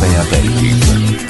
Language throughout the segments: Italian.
Europea Belgique.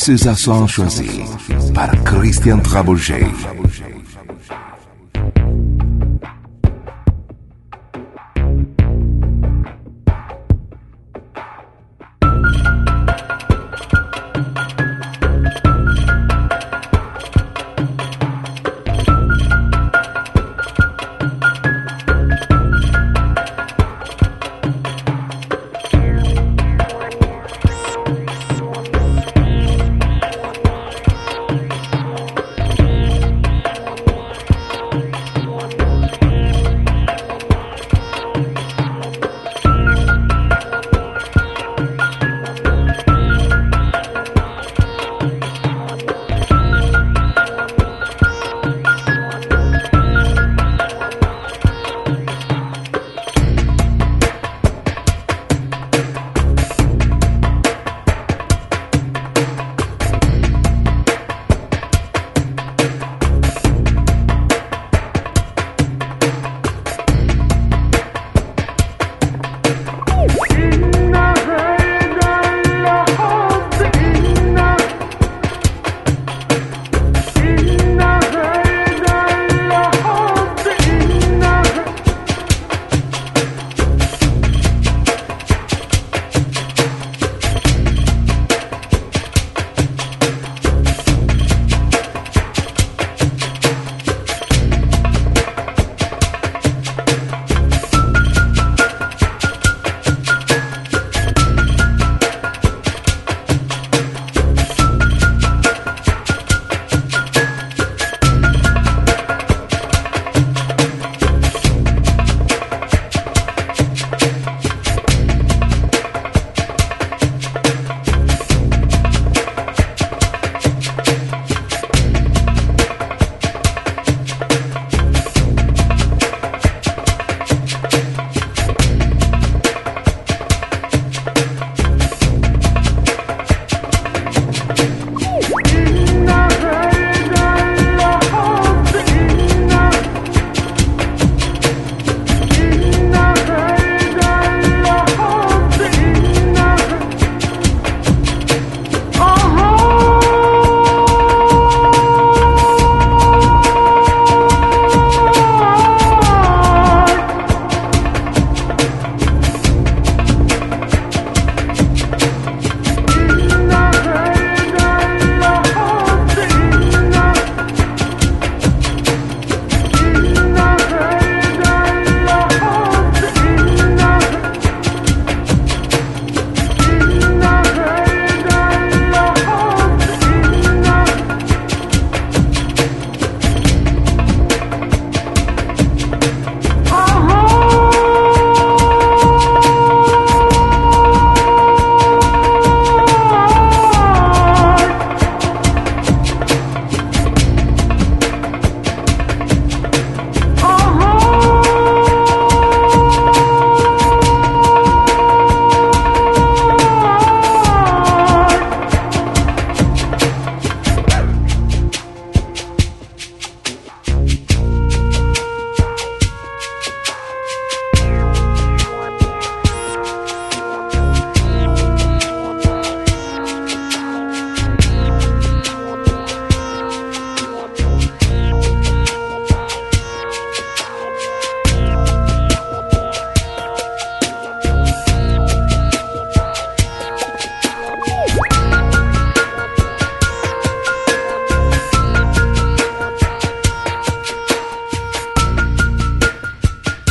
César sont choisis par Christian Trabouget.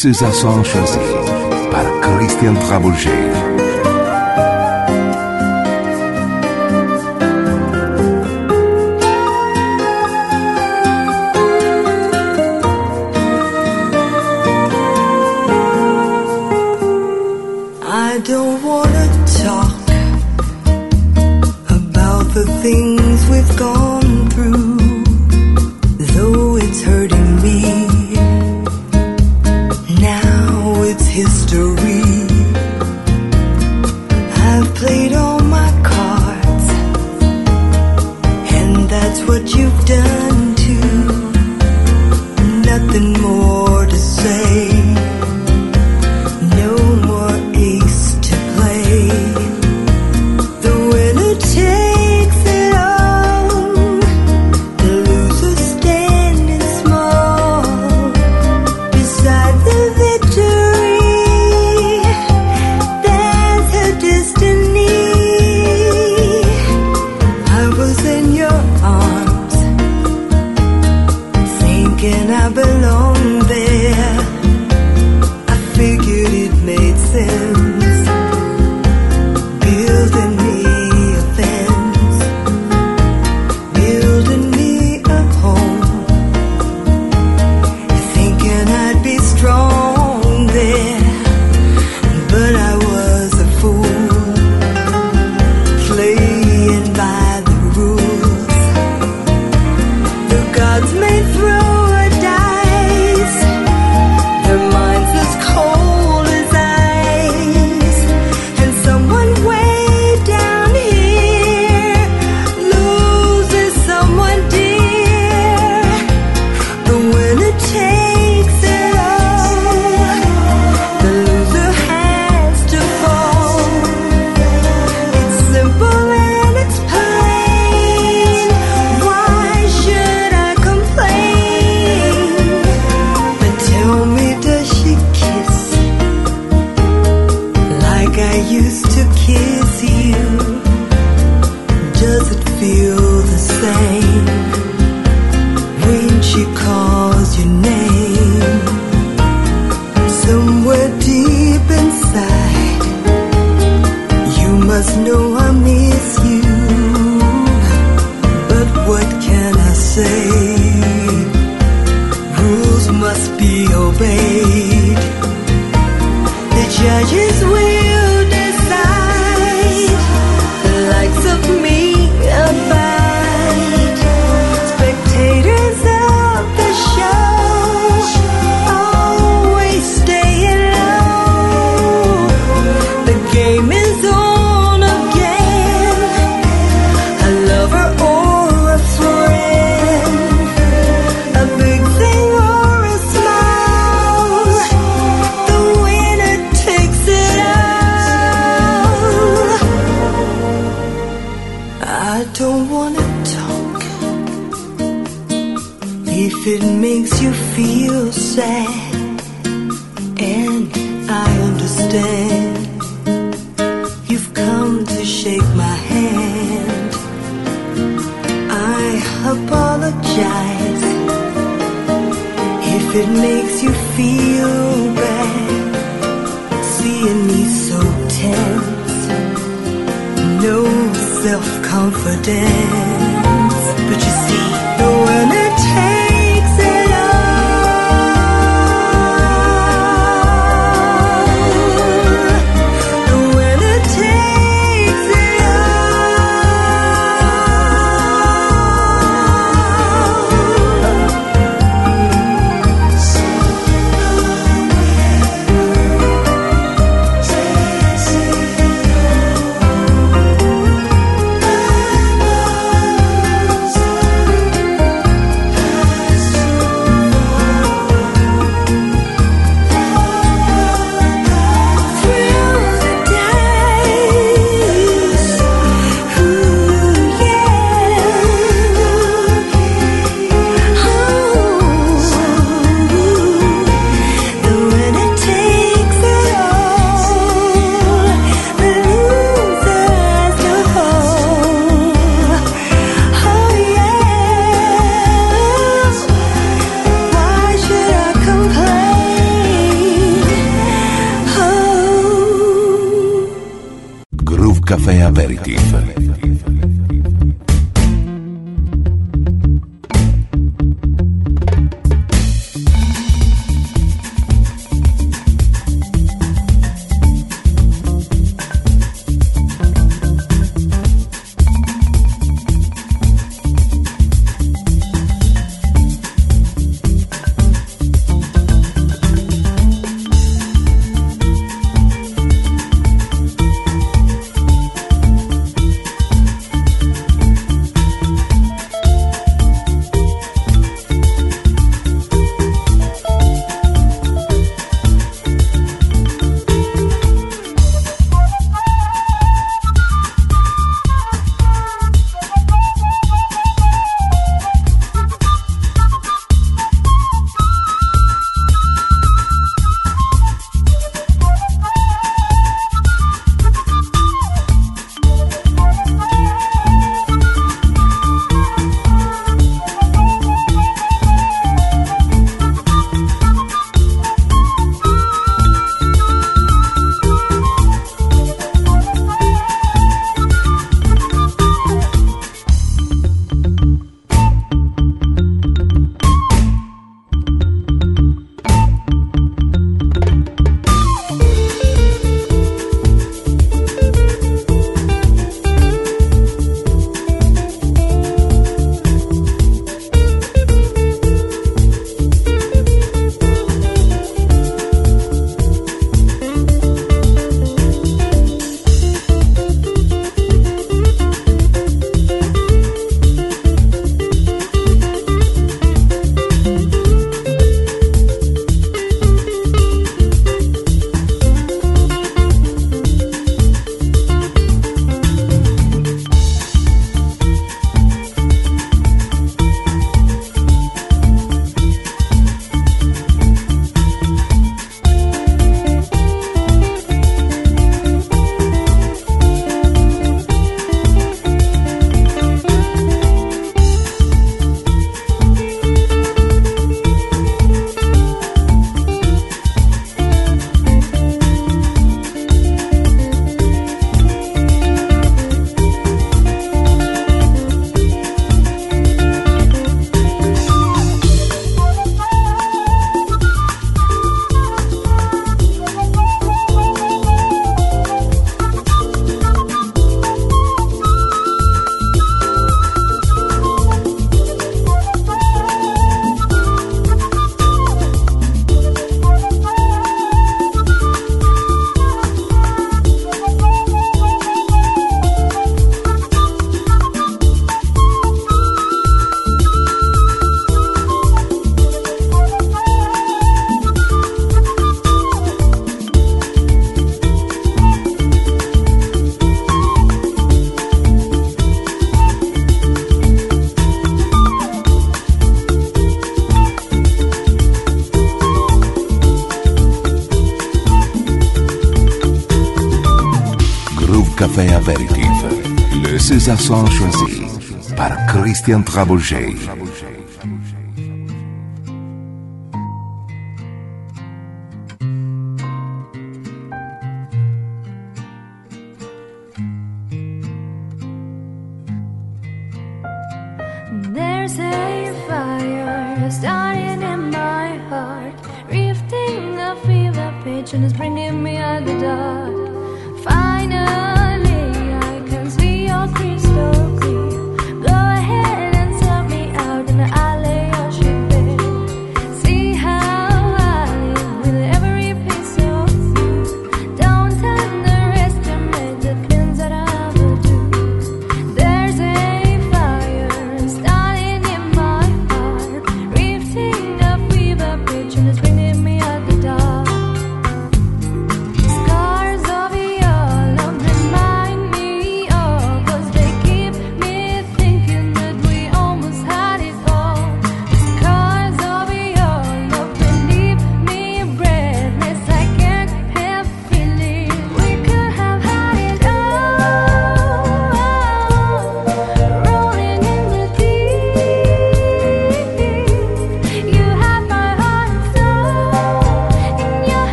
César Sancho, par Christian Trabolger. César choisi par Christian Trabouget.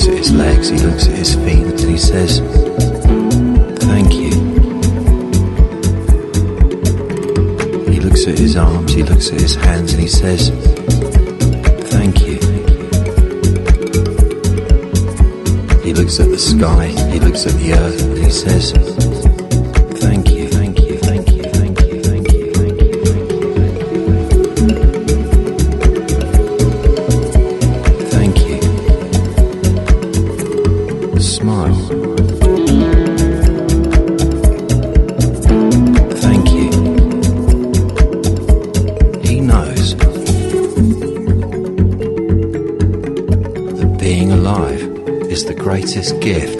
looks at his legs, he looks at his feet, and he says, Thank you. He looks at his arms, he looks at his hands, and he says, Thank you. He looks at the sky, he looks at the earth, and he says, gift.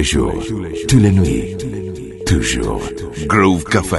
les jours, tous les nuits, toujours. Groove Café.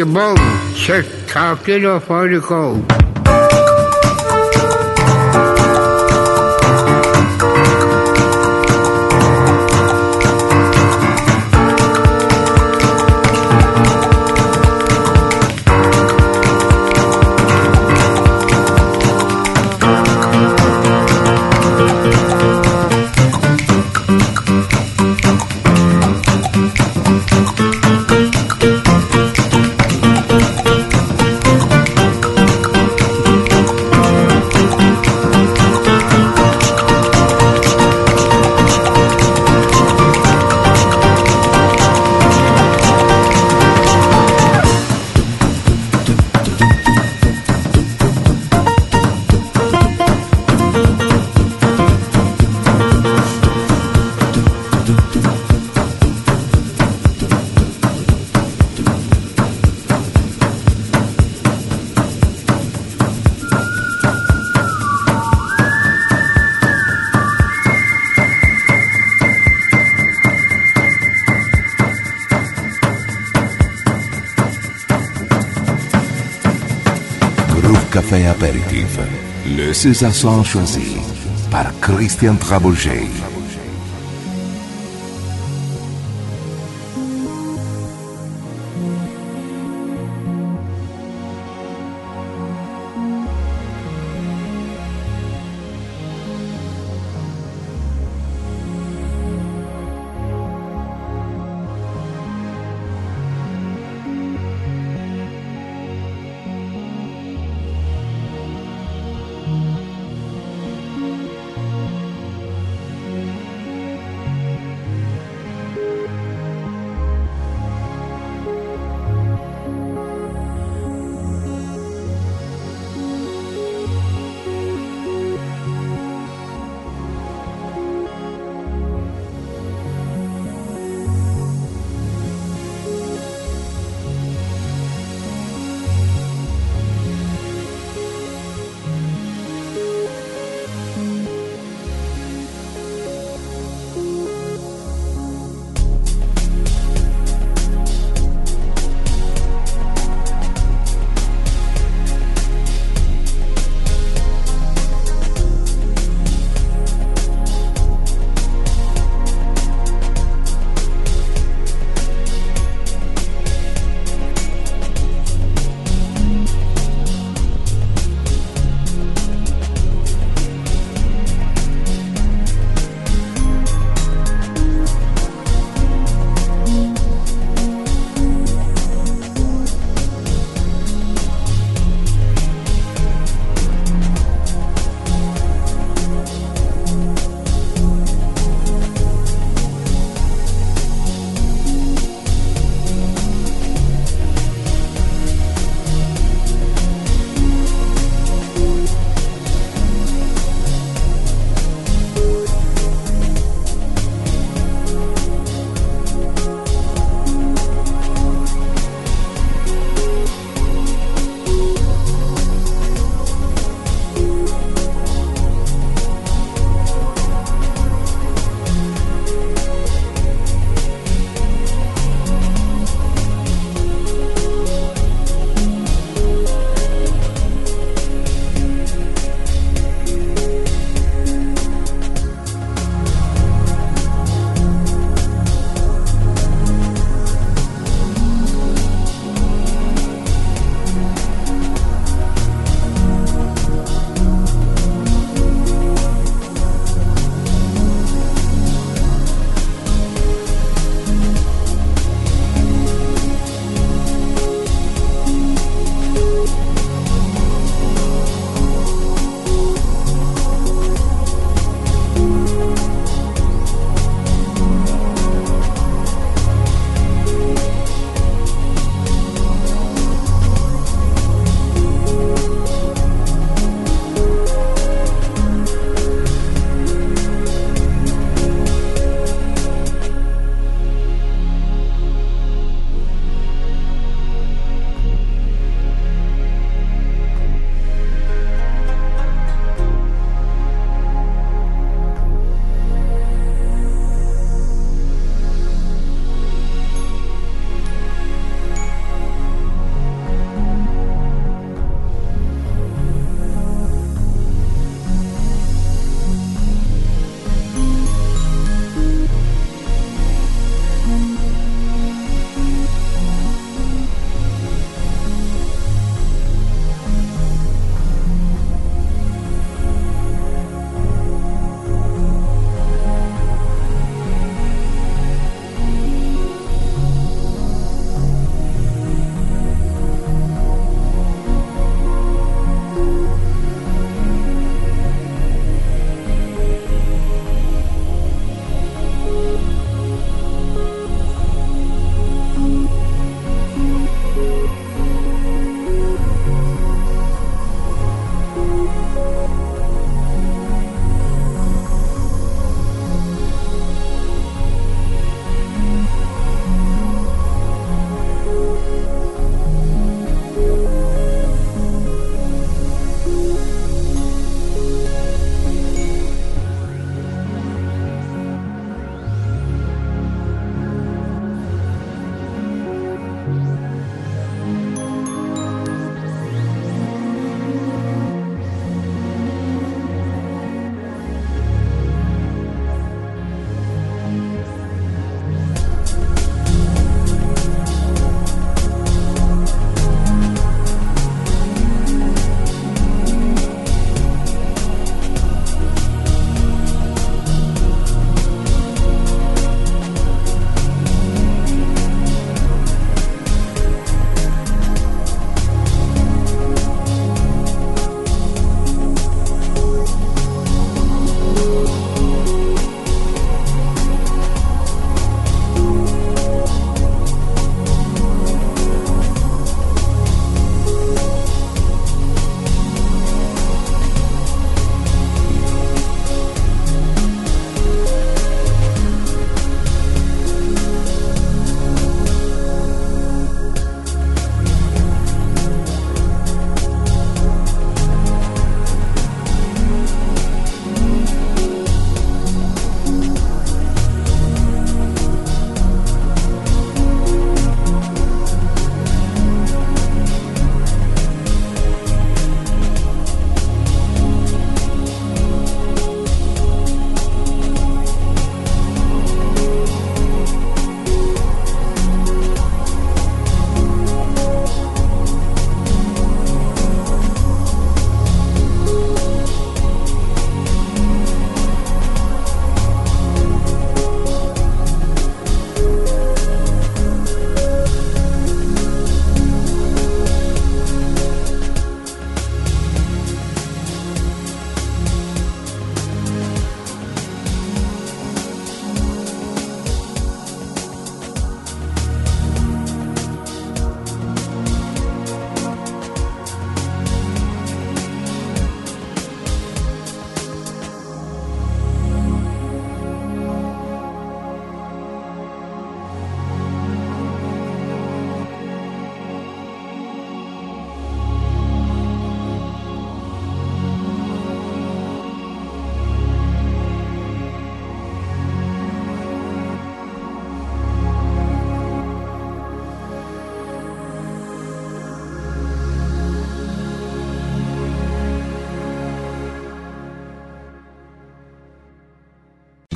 je boom. check ga op dit of. Mrs. Assange choisie par Christian Trabouget.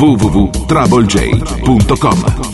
www.troublej.com